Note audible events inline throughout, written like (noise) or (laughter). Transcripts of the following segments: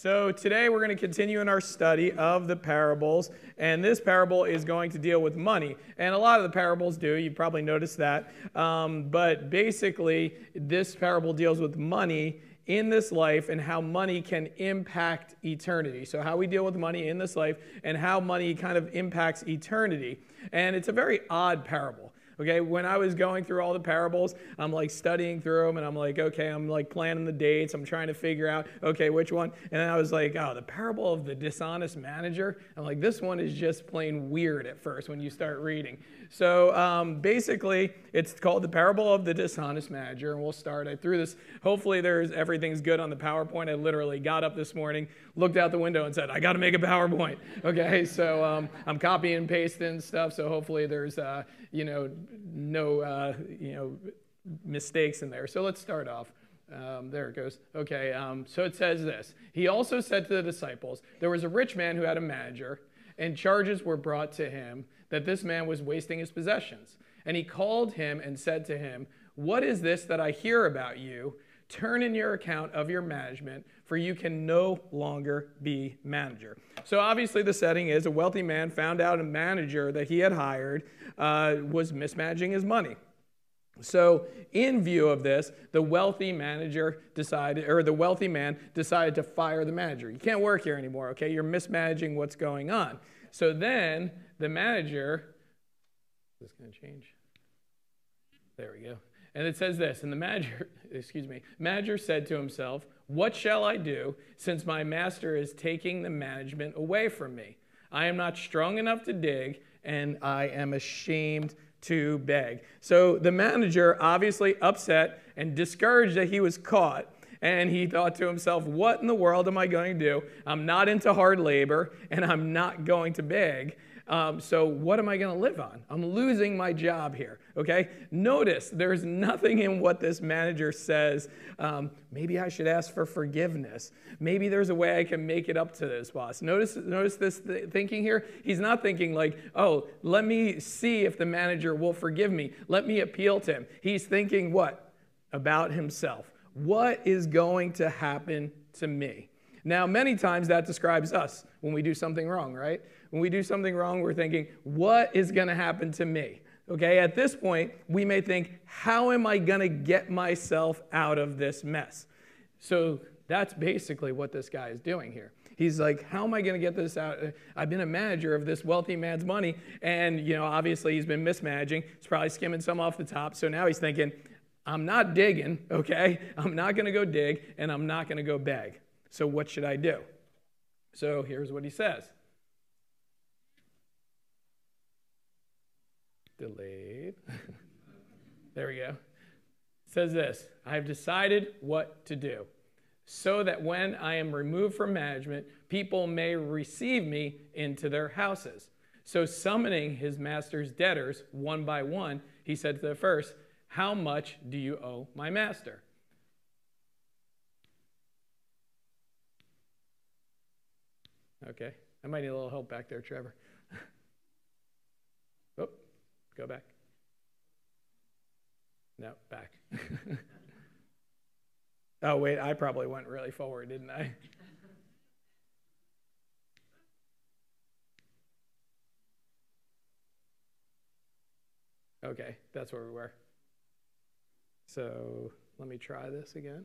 So, today we're going to continue in our study of the parables, and this parable is going to deal with money. And a lot of the parables do, you probably noticed that. Um, but basically, this parable deals with money in this life and how money can impact eternity. So, how we deal with money in this life and how money kind of impacts eternity. And it's a very odd parable. Okay, when I was going through all the parables, I'm like studying through them and I'm like, okay, I'm like planning the dates. I'm trying to figure out, okay, which one. And then I was like, oh, the parable of the dishonest manager. I'm like, this one is just plain weird at first when you start reading. So um, basically, it's called the parable of the dishonest manager. And we'll start. I threw this. Hopefully, there's everything's good on the PowerPoint. I literally got up this morning, looked out the window, and said, I got to make a PowerPoint. (laughs) Okay, so um, I'm copying and pasting stuff. So hopefully, there's uh, you know no uh, you know mistakes in there. So let's start off. Um, there it goes. Okay, um, so it says this. He also said to the disciples, There was a rich man who had a manager, and charges were brought to him that this man was wasting his possessions. And he called him and said to him, What is this that I hear about you? Turn in your account of your management, for you can no longer be manager. So, obviously, the setting is a wealthy man found out a manager that he had hired uh, was mismanaging his money. So, in view of this, the wealthy manager decided, or the wealthy man decided to fire the manager. You can't work here anymore, okay? You're mismanaging what's going on. So then the manager, is this going to change? There we go. And it says this, and the manager, (laughs) excuse me, manager said to himself, What shall I do since my master is taking the management away from me? I am not strong enough to dig, and I am ashamed to beg. So the manager, obviously upset and discouraged that he was caught, and he thought to himself, What in the world am I going to do? I'm not into hard labor, and I'm not going to beg. Um, so, what am I going to live on? I'm losing my job here, okay? Notice there's nothing in what this manager says. Um, maybe I should ask for forgiveness. Maybe there's a way I can make it up to this boss. Notice, notice this th- thinking here? He's not thinking like, oh, let me see if the manager will forgive me. Let me appeal to him. He's thinking what? About himself. What is going to happen to me? Now, many times that describes us when we do something wrong, right? When we do something wrong, we're thinking, what is going to happen to me? Okay, at this point, we may think, how am I going to get myself out of this mess? So that's basically what this guy is doing here. He's like, how am I going to get this out? Uh, I've been a manager of this wealthy man's money, and you know, obviously he's been mismanaging. He's probably skimming some off the top. So now he's thinking, I'm not digging, okay? I'm not going to go dig, and I'm not going to go beg. So what should I do? So here's what he says. Delayed. (laughs) there we go. It says this I have decided what to do so that when I am removed from management, people may receive me into their houses. So, summoning his master's debtors one by one, he said to the first, How much do you owe my master? Okay, I might need a little help back there, Trevor. Go back. No, back. (laughs) oh, wait, I probably went really forward, didn't I? Okay, that's where we were. So let me try this again,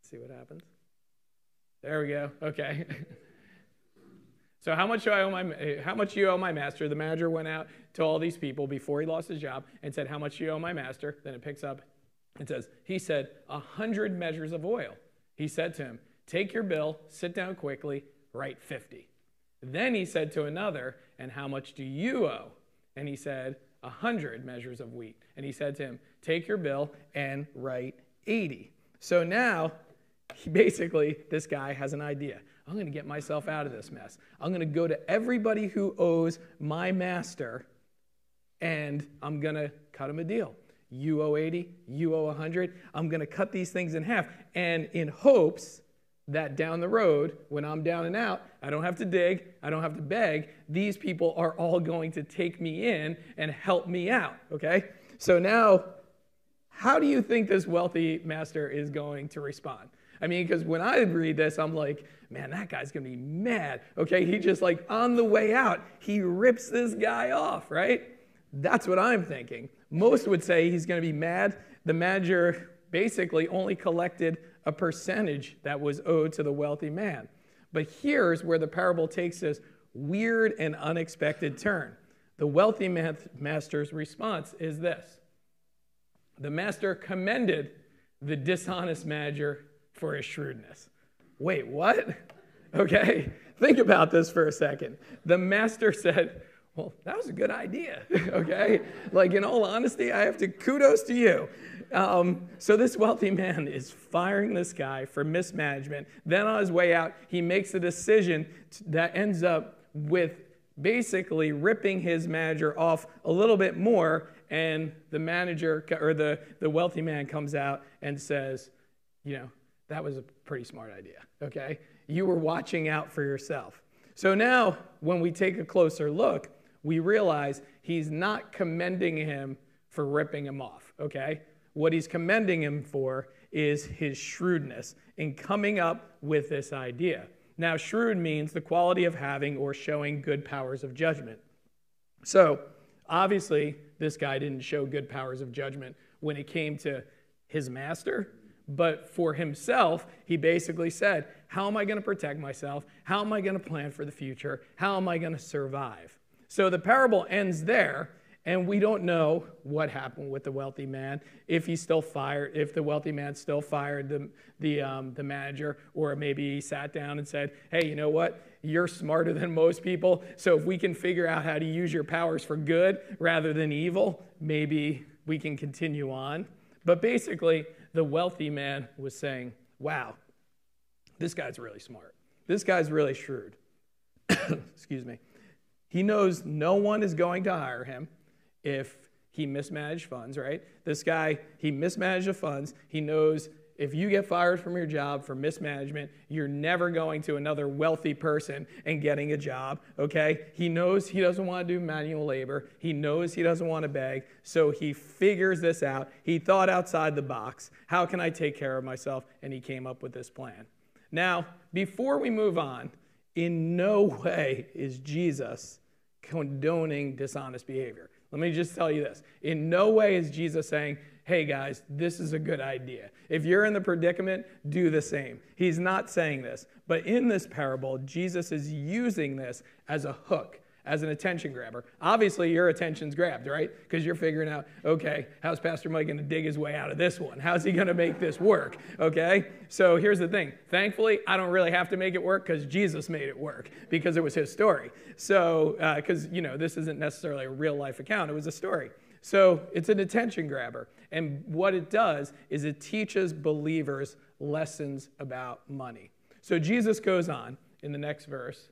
see what happens. There we go. Okay. (laughs) So how much do I owe my eh, how much you owe my master? The manager went out to all these people before he lost his job and said, How much do you owe my master? Then it picks up and says, He said, a hundred measures of oil. He said to him, Take your bill, sit down quickly, write fifty. Then he said to another, And how much do you owe? And he said, A hundred measures of wheat. And he said to him, Take your bill and write eighty. So now, basically, this guy has an idea. I'm going to get myself out of this mess. I'm going to go to everybody who owes my master and I'm going to cut him a deal. You owe 80, you owe 100. I'm going to cut these things in half. And in hopes that down the road, when I'm down and out, I don't have to dig, I don't have to beg. These people are all going to take me in and help me out, okay? So now, how do you think this wealthy master is going to respond? I mean, because when I read this, I'm like, man, that guy's gonna be mad. Okay, he just like on the way out, he rips this guy off, right? That's what I'm thinking. Most would say he's gonna be mad. The manager basically only collected a percentage that was owed to the wealthy man. But here's where the parable takes this weird and unexpected turn. The wealthy master's response is this The master commended the dishonest manager for his shrewdness. Wait, what? (laughs) Okay, think about this for a second. The master said, Well, that was a good idea. (laughs) okay, like in all honesty, I have to kudos to you. Um, so this wealthy man is firing this guy for mismanagement. Then on his way out, he makes a decision that ends up with basically ripping his manager off a little bit more. And the manager or the, the wealthy man comes out and says, You know, that was a pretty smart idea, okay? You were watching out for yourself. So now, when we take a closer look, we realize he's not commending him for ripping him off, okay? What he's commending him for is his shrewdness in coming up with this idea. Now, shrewd means the quality of having or showing good powers of judgment. So, obviously, this guy didn't show good powers of judgment when it came to his master, but for himself, he basically said, How am I going to protect myself? How am I going to plan for the future? How am I going to survive? So the parable ends there, and we don't know what happened with the wealthy man, if he still fired, if the wealthy man still fired the, the, um, the manager, or maybe he sat down and said, hey, you know what? You're smarter than most people. So if we can figure out how to use your powers for good rather than evil, maybe we can continue on. But basically, the wealthy man was saying, wow, this guy's really smart. This guy's really shrewd. (coughs) Excuse me. He knows no one is going to hire him if he mismanaged funds, right? This guy, he mismanaged the funds. He knows if you get fired from your job for mismanagement, you're never going to another wealthy person and getting a job, okay? He knows he doesn't want to do manual labor. He knows he doesn't want to beg. So he figures this out. He thought outside the box. How can I take care of myself? And he came up with this plan. Now, before we move on, in no way is Jesus condoning dishonest behavior. Let me just tell you this. In no way is Jesus saying, hey guys, this is a good idea. If you're in the predicament, do the same. He's not saying this. But in this parable, Jesus is using this as a hook as an attention grabber. Obviously, your attention's grabbed, right? Because you're figuring out, okay, how's Pastor Mike going to dig his way out of this one? How's he going to make this work? Okay? So here's the thing. Thankfully, I don't really have to make it work because Jesus made it work because it was his story. So, because, uh, you know, this isn't necessarily a real life account, it was a story. So it's an attention grabber. And what it does is it teaches believers lessons about money. So Jesus goes on in the next verse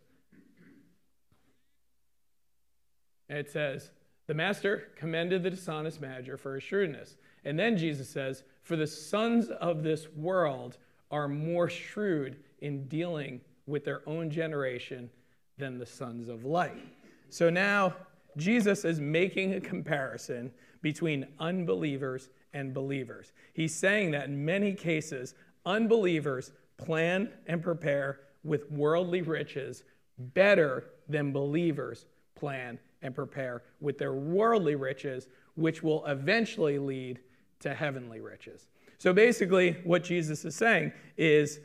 And it says, The master commended the dishonest manager for his shrewdness. And then Jesus says, For the sons of this world are more shrewd in dealing with their own generation than the sons of light. So now Jesus is making a comparison between unbelievers and believers. He's saying that in many cases, unbelievers plan and prepare with worldly riches better than believers plan and prepare with their worldly riches, which will eventually lead to heavenly riches. So basically, what Jesus is saying is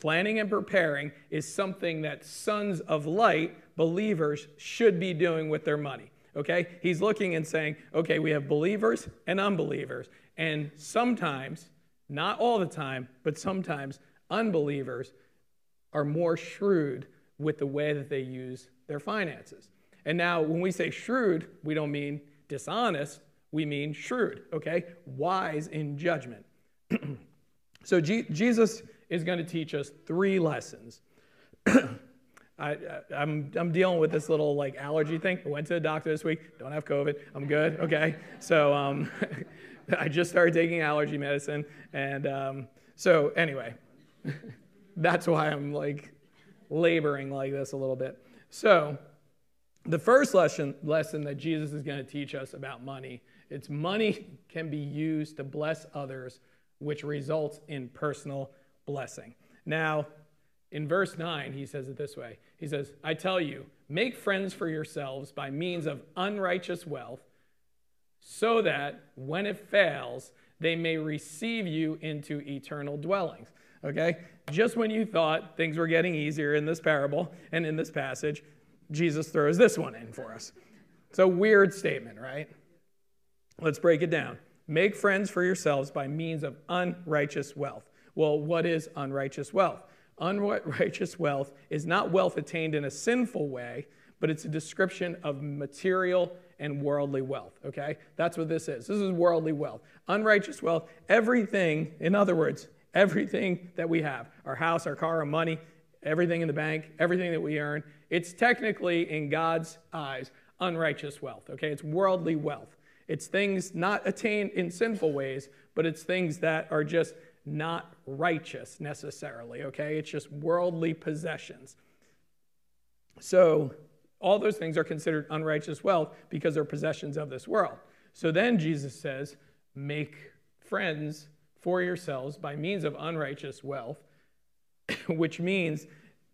planning and preparing is something that sons of light, believers, should be doing with their money. Okay? He's looking and saying, okay, we have believers and unbelievers. And sometimes, not all the time, but sometimes, unbelievers are more shrewd with the way that they use their finances. And now, when we say shrewd, we don't mean dishonest, we mean shrewd, okay? Wise in judgment. (clears throat) so, G- Jesus is going to teach us three lessons. (clears throat) I, am I'm, I'm dealing with this little like allergy thing. I went to the doctor this week. Don't have COVID. I'm good. Okay. So um, (laughs) I just started taking allergy medicine, and um, so anyway, (laughs) that's why I'm like laboring like this a little bit. So the first lesson, lesson that Jesus is going to teach us about money, it's money can be used to bless others, which results in personal blessing. Now, in verse 9, he says it this way He says, I tell you, make friends for yourselves by means of unrighteous wealth, so that when it fails, they may receive you into eternal dwellings. Okay? Just when you thought things were getting easier in this parable and in this passage, Jesus throws this one in for us. It's a weird statement, right? Let's break it down. Make friends for yourselves by means of unrighteous wealth. Well, what is unrighteous wealth? Unrighteous wealth is not wealth attained in a sinful way, but it's a description of material and worldly wealth, okay? That's what this is. This is worldly wealth. Unrighteous wealth, everything, in other words, everything that we have our house, our car, our money, everything in the bank, everything that we earn it's technically, in God's eyes, unrighteous wealth, okay? It's worldly wealth. It's things not attained in sinful ways, but it's things that are just not righteous necessarily, okay? It's just worldly possessions. So, all those things are considered unrighteous wealth because they're possessions of this world. So then Jesus says, make friends for yourselves by means of unrighteous wealth, (laughs) which means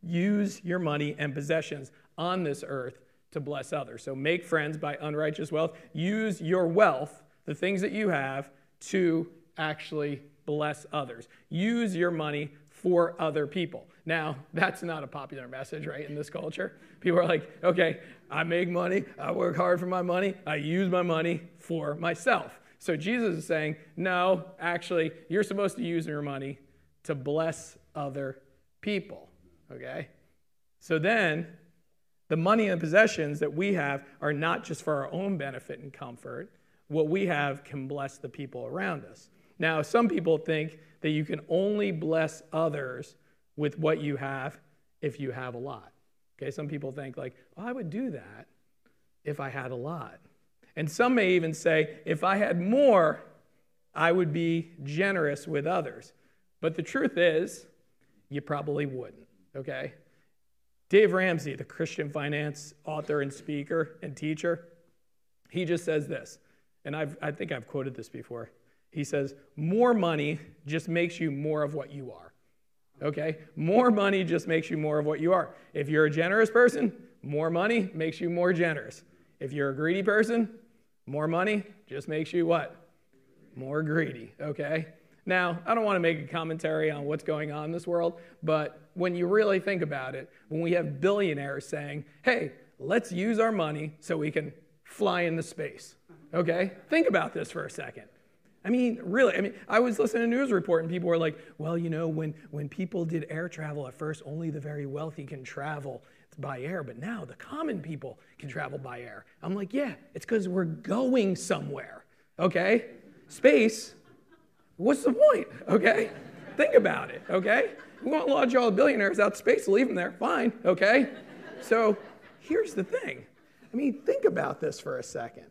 use your money and possessions on this earth to bless others. So make friends by unrighteous wealth. Use your wealth, the things that you have, to actually bless others. Use your money for other people. Now, (laughs) that's not a popular message, right, in this culture. People are like, okay, I make money, I work hard for my money, I use my money for myself. So Jesus is saying, no, actually, you're supposed to use your money to bless other people. Okay? So then, the money and the possessions that we have are not just for our own benefit and comfort. What we have can bless the people around us. Now, some people think that you can only bless others with what you have if you have a lot. Okay, some people think, like, well, I would do that if I had a lot. And some may even say, if I had more, I would be generous with others. But the truth is, you probably wouldn't okay? Dave Ramsey, the Christian finance author and speaker and teacher, he just says this, and I've, I think I've quoted this before. He says, More money just makes you more of what you are. Okay? More money just makes you more of what you are. If you're a generous person, more money makes you more generous. If you're a greedy person, more money just makes you what? More greedy. Okay? Now, I don't want to make a commentary on what's going on in this world, but when you really think about it, when we have billionaires saying, hey, let's use our money so we can fly into space, okay? Think about this for a second. I mean, really, I mean, I was listening to a news report and people were like, well, you know, when, when people did air travel at first, only the very wealthy can travel by air, but now the common people can travel by air. I'm like, yeah, it's because we're going somewhere, okay? Space What's the point? Okay? Think about it, okay? We to launch all the billionaires out space, leave them there, fine, okay? So here's the thing. I mean, think about this for a second.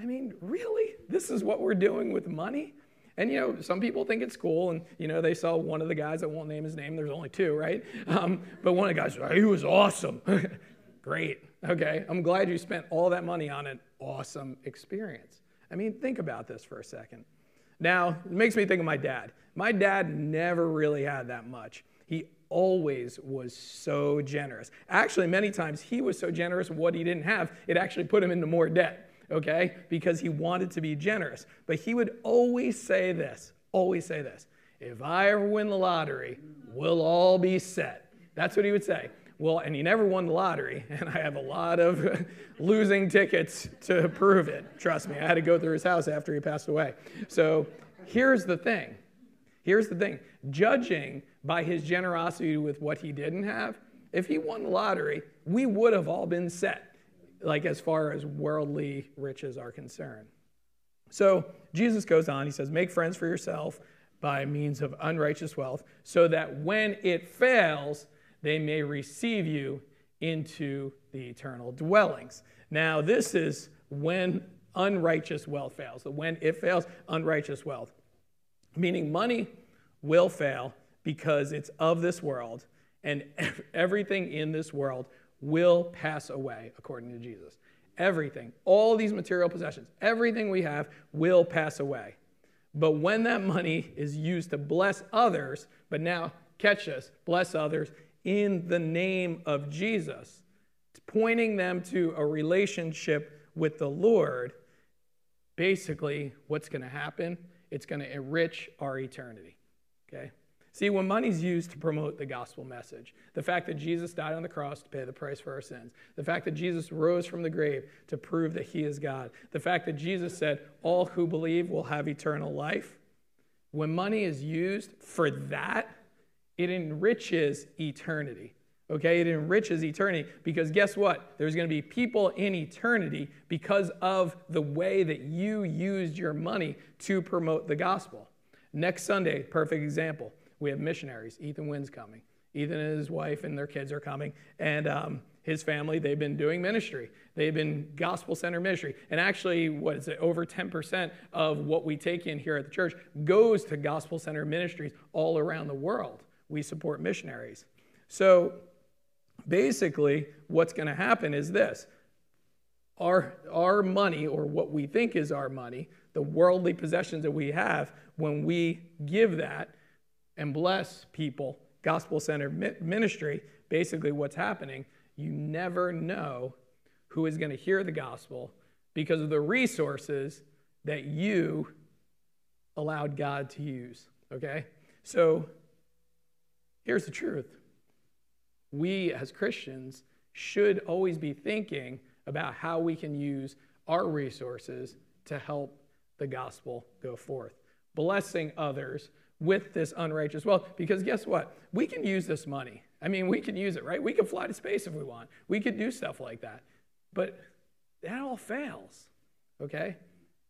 I mean, really? This is what we're doing with money? And you know, some people think it's cool, and you know, they saw one of the guys, I won't name his name, there's only two, right? Um, but one of the guys, he was awesome. (laughs) Great. Okay. I'm glad you spent all that money on an awesome experience. I mean, think about this for a second. Now, it makes me think of my dad. My dad never really had that much. He always was so generous. Actually, many times he was so generous what he didn't have, it actually put him into more debt, okay? Because he wanted to be generous. But he would always say this, always say this if I ever win the lottery, we'll all be set. That's what he would say. Well, and he never won the lottery, (laughs) and I have a lot of (laughs) losing tickets to prove it. Trust me, I had to go through his house after he passed away. So here's the thing. Here's the thing. Judging by his generosity with what he didn't have, if he won the lottery, we would have all been set, like as far as worldly riches are concerned. So Jesus goes on, he says, Make friends for yourself by means of unrighteous wealth, so that when it fails, they may receive you into the eternal dwellings. Now, this is when unrighteous wealth fails. So when it fails, unrighteous wealth. Meaning money will fail because it's of this world, and (laughs) everything in this world will pass away, according to Jesus. Everything, all these material possessions, everything we have will pass away. But when that money is used to bless others, but now catch this, bless others in the name of Jesus, pointing them to a relationship with the Lord, basically what's going to happen? It's going to enrich our eternity. Okay? See, when money's used to promote the gospel message, the fact that Jesus died on the cross to pay the price for our sins, the fact that Jesus rose from the grave to prove that he is God, the fact that Jesus said, All who believe will have eternal life, when money is used for that, it enriches eternity. Okay, it enriches eternity because guess what? There's going to be people in eternity because of the way that you used your money to promote the gospel. Next Sunday, perfect example we have missionaries. Ethan Wynn's coming. Ethan and his wife and their kids are coming. And um, his family, they've been doing ministry. They've been gospel center ministry. And actually, what is it? Over 10% of what we take in here at the church goes to gospel center ministries all around the world. We support missionaries. So basically, what's going to happen is this our, our money, or what we think is our money, the worldly possessions that we have, when we give that, and bless people, gospel centered ministry, basically what's happening, you never know who is going to hear the gospel because of the resources that you allowed God to use. Okay? So here's the truth we as Christians should always be thinking about how we can use our resources to help the gospel go forth. Blessing others with this unrighteous wealth. Because guess what? We can use this money. I mean, we can use it, right? We can fly to space if we want. We could do stuff like that. But that all fails, okay?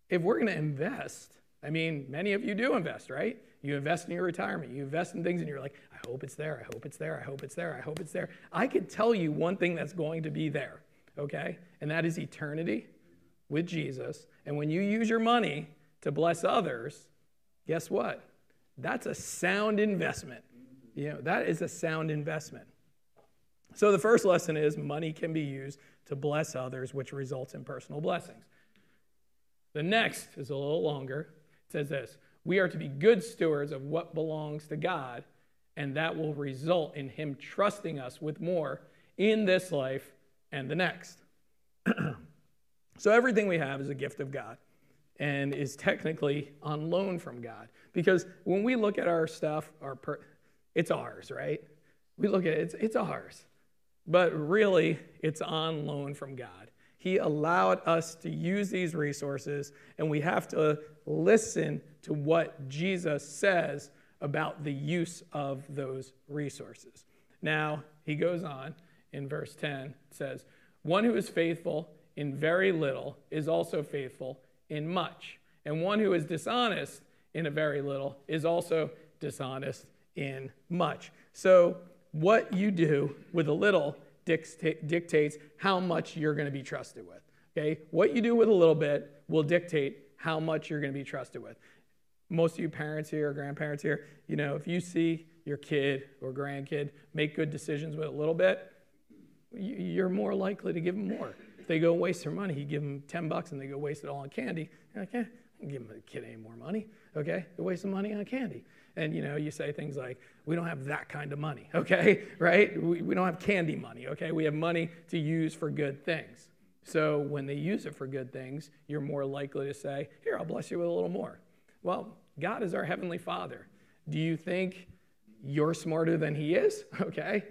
If we're to invest, I mean, many of you do invest, right? You invest in your retirement. You invest in things and you're like, I hope it's there. I hope it's there. I hope it's there. I hope it's there. I could tell you one thing that's going to be there, okay? And that is eternity with Jesus. And when you use your money to bless others, guess what? That's a sound investment. You know, that is a sound investment. So the first lesson is money can be used to bless others, which results in personal blessings. The next is a little longer. It says this We are to be good stewards of what belongs to God, and that will result in Him trusting us with more in this life and the next. (clears throat) so everything we have is a gift of God and is technically on loan from God. Because when we look at our stuff, our per- it's ours, right? We look at it, it's, it's ours. But really, it's on loan from God. He allowed us to use these resources, and we have to listen to what Jesus says about the use of those resources. Now, he goes on in verse 10, says, One who is faithful in very little is also faithful in much. And one who is dishonest in a very little is also dishonest in much. So, what you do with a little dictates how much you're going to be trusted with. Okay? What you do with a little bit will dictate how much you're going to be trusted with. Most of you parents here or grandparents here, you know, if you see your kid or grandkid make good decisions with a little bit, you're more likely to give them more they go waste their money, you give them 10 bucks and they go waste it all on candy. You're like, eh, I give the kid any more money. Okay? they waste wasting money on candy. And you know, you say things like, we don't have that kind of money, (laughs) okay? Right? We, we don't have candy money, okay? We have money to use for good things. So when they use it for good things, you're more likely to say, Here, I'll bless you with a little more. Well, God is our Heavenly Father. Do you think you're smarter than He is? (laughs) Okay?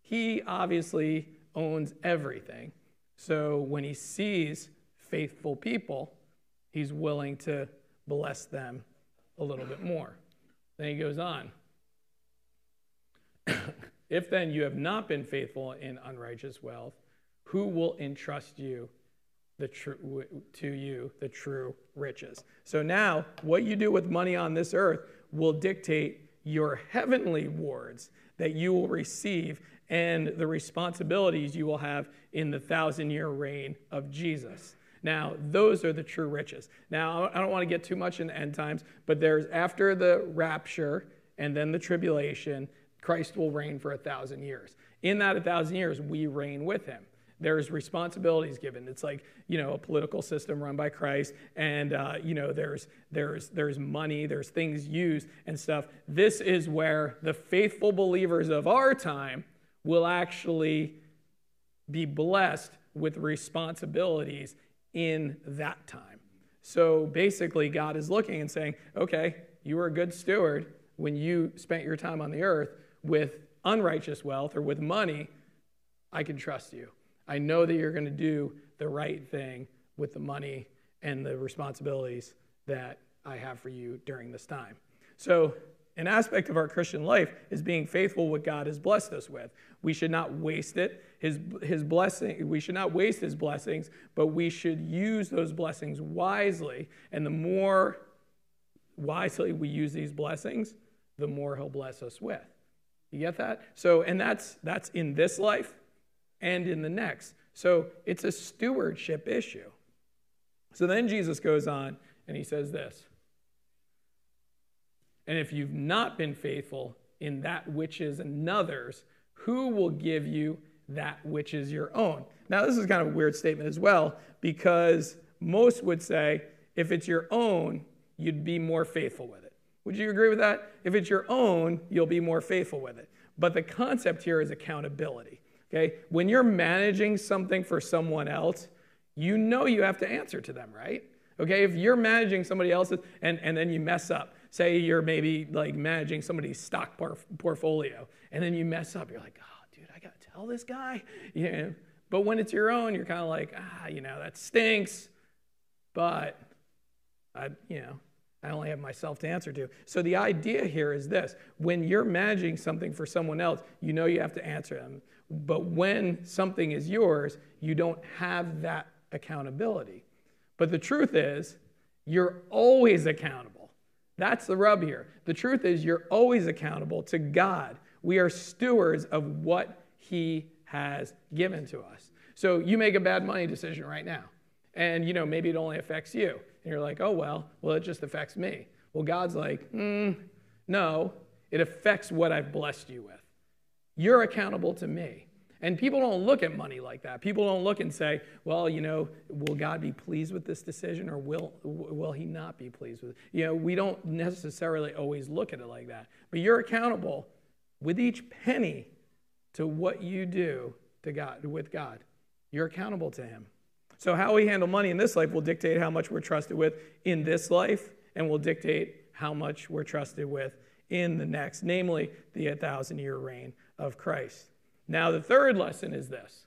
He obviously owns everything. So when he sees faithful people, he's willing to bless them a little bit more. Then he goes on. (coughs) if then you have not been faithful in unrighteous wealth, who will entrust you the true to you the true riches? So now what you do with money on this earth will dictate your heavenly rewards that you will receive and the responsibilities you will have in the thousand year reign of Jesus. Now, those are the true riches. Now, I don't want to get too much in the end times, but there's after the rapture and then the tribulation, Christ will reign for a thousand years. In that a thousand years, we reign with him. there's responsibilities given. It's like you know a political system run by Christ, and uh, you know there's there's there's money, there's things used and stuff. This is where the faithful believers of our time will actually be blessed with responsibilities in that time. So basically, God is looking and saying, okay, you were a good steward when you spent your time on the earth with unrighteous wealth or with money. I can trust you. I know that you're going to do the right thing with the money and the responsibilities that I have for you during this time. So, an aspect of our Christian life is being faithful what God has blessed us with. We should not waste it. His, his blessing, we should not waste his blessings, but we should use those blessings wisely. And the more wisely we use these blessings, the more he'll bless us with. You get that? So, and that's that's in this life and in the next. So it's a stewardship issue. So then Jesus goes on and he says this. And if you've not been faithful in that which is another's, who will give you that which is your own? Now, this is kind of a weird statement as well, because most would say if it's your own, you'd be more faithful with it. Would you agree with that? If it's your own, you'll be more faithful with it. But the concept here is accountability. Okay? When you're managing something for someone else, you know you have to answer to them, right? Okay, if you're managing somebody else's and, and then you mess up, say you're maybe like managing somebody's stock por- portfolio, and then you mess up, you're like, oh, dude, I gotta tell this guy. You know? But when it's your own, you're kind of like, ah, you know, that stinks. But I, you know, I only have myself to answer to. So the idea here is this when you're managing something for someone else, you know you have to answer them. But when something is yours, you don't have that accountability. But the truth is, you're always accountable. That's the rub here. The truth is, you're always accountable to God. We are stewards of what He has given to us. So you make a bad money decision right now, and you know maybe it only affects you and you're like, oh, well, well, it just affects me. Well, God's like, mm, no, it affects what I've blessed you with. You're accountable to me. And people don't look at money like that. People don't look and say, well, you know, will God be pleased with this decision or will, will he not be pleased with it? You know, we don't necessarily always look at it like that. But you're accountable with each penny to what you do to God, with God. You're accountable to him. So, how we handle money in this life will dictate how much we're trusted with in this life and will dictate how much we're trusted with in the next, namely the 1,000 year reign of Christ. Now, the third lesson is this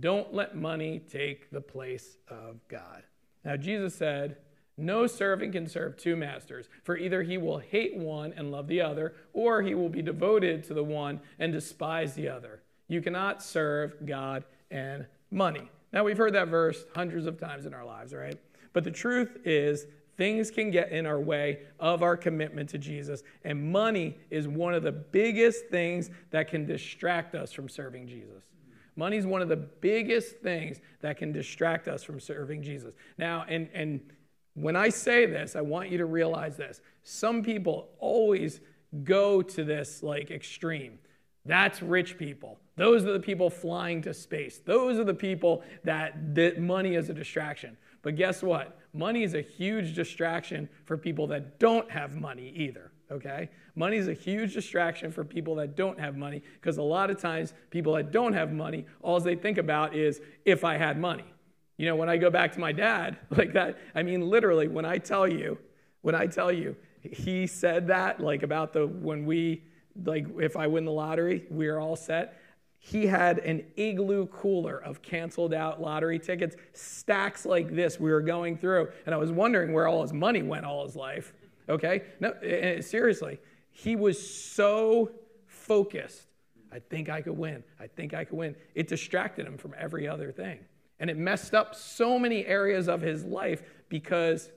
don't let money take the place of God. Now, Jesus said, no servant can serve two masters, for either he will hate one and love the other, or he will be devoted to the one and despise the other. You cannot serve God and money. Now, we've heard that verse hundreds of times in our lives, right? But the truth is, things can get in our way of our commitment to Jesus, and money is one of the biggest things that can distract us from serving Jesus. Money is one of the biggest things that can distract us from serving Jesus. Now, and, and when I say this, I want you to realize this. Some people always go to this like extreme. That's rich people. Those are the people flying to space. Those are the people that, that money is a distraction. But guess what? Money is a huge distraction for people that don't have money either. Okay? Money is a huge distraction for people that don't have money because a lot of times people that don't have money, all they think about is if I had money. You know, when I go back to my dad, (laughs) like that, I mean, literally, when I tell you, when I tell you, he said that, like about the, when we, like, if I win the lottery, we're all set he had an igloo cooler of canceled out lottery tickets, stacks like this we were going through. And I was wondering where all his money went all his life. Okay? No, eh, eh, seriously, he was so focused. I think I could win. I think I could win. It distracted him from every other thing. And it messed up so many areas of his life because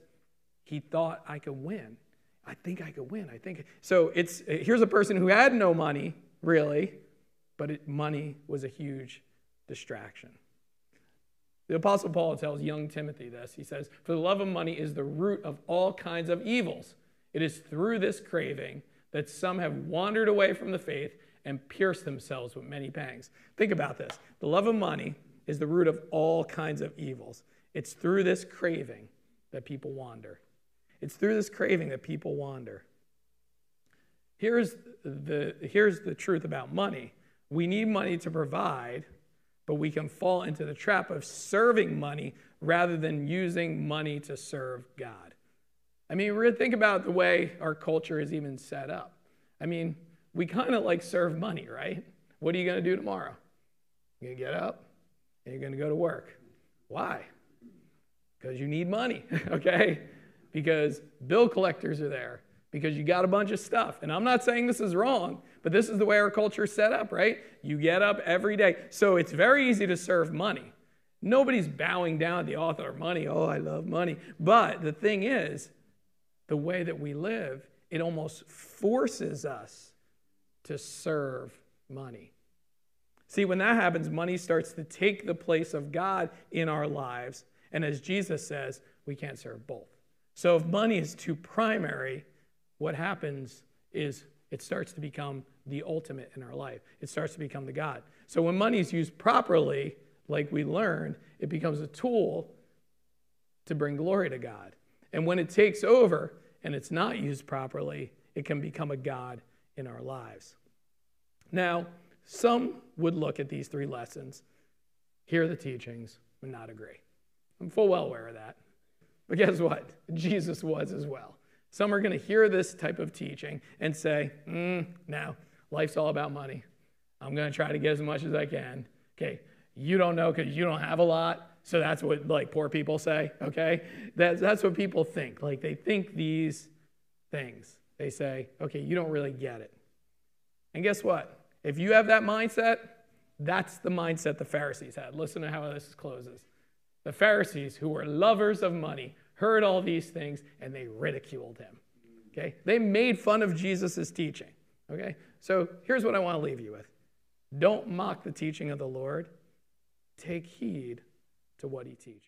he thought I could win. I think I could win. I think so. It's eh, here's a person who had no money, really, but it, money was a huge distraction. The Apostle Paul tells young Timothy this. He says, For the love of money is the root of all kinds of evils. It is through this craving that some have wandered away from the faith and pierced themselves with many pangs. Think about this the love of money is the root of all kinds of evils. It's through this craving that people wander. It's through this craving that people wander. Here's the, here's the truth about money we need money to provide, but we can fall into the trap of serving money rather than using money to serve God. I mean, really think about the way our culture is even set up. I mean, we kind of like serve money, right? What are you going to do tomorrow? You're going to get up and you're going to go to work. Why? Because you need money, (laughs) okay? Because bill collectors are there, because you got a bunch of stuff. And I'm not saying this is wrong, but this is the way our culture is set up, right? You get up every day. So it's very easy to serve money. Nobody's bowing down at the author of money. Oh, I love money. But the thing is, the way that we live, it almost forces us to serve money. See, when that happens, money starts to take the place of God in our lives. And as Jesus says, we can't serve both. So if money is too primary, what happens is it starts to become the ultimate in our life. It starts to become the God. So when money is used properly, like we learned, it becomes a tool to bring glory to God. And when it takes over and it's not used properly, it can become a God in our lives. Now, some would look at these three lessons, hear the teachings, and not agree. I'm full well aware of that. But guess what? (laughs) Jesus was as well. Some are going to hear this type of teaching and say, mm, now, life's all about money. I'm going to try to get as much as I can. Okay, you don't know because you don't have a lot. So that's what like poor people say, okay? That's, that's what people think. Like they think these things. They say, okay, you don't really get it. And guess what? If you have that mindset, that's the mindset the Pharisees had. Listen to how this closes. The Pharisees, who were lovers of money, heard all these things and they ridiculed him. Okay? They made fun of Jesus' teaching. Okay? So here's what I want to leave you with don't mock the teaching of the Lord, take heed to what he teaches.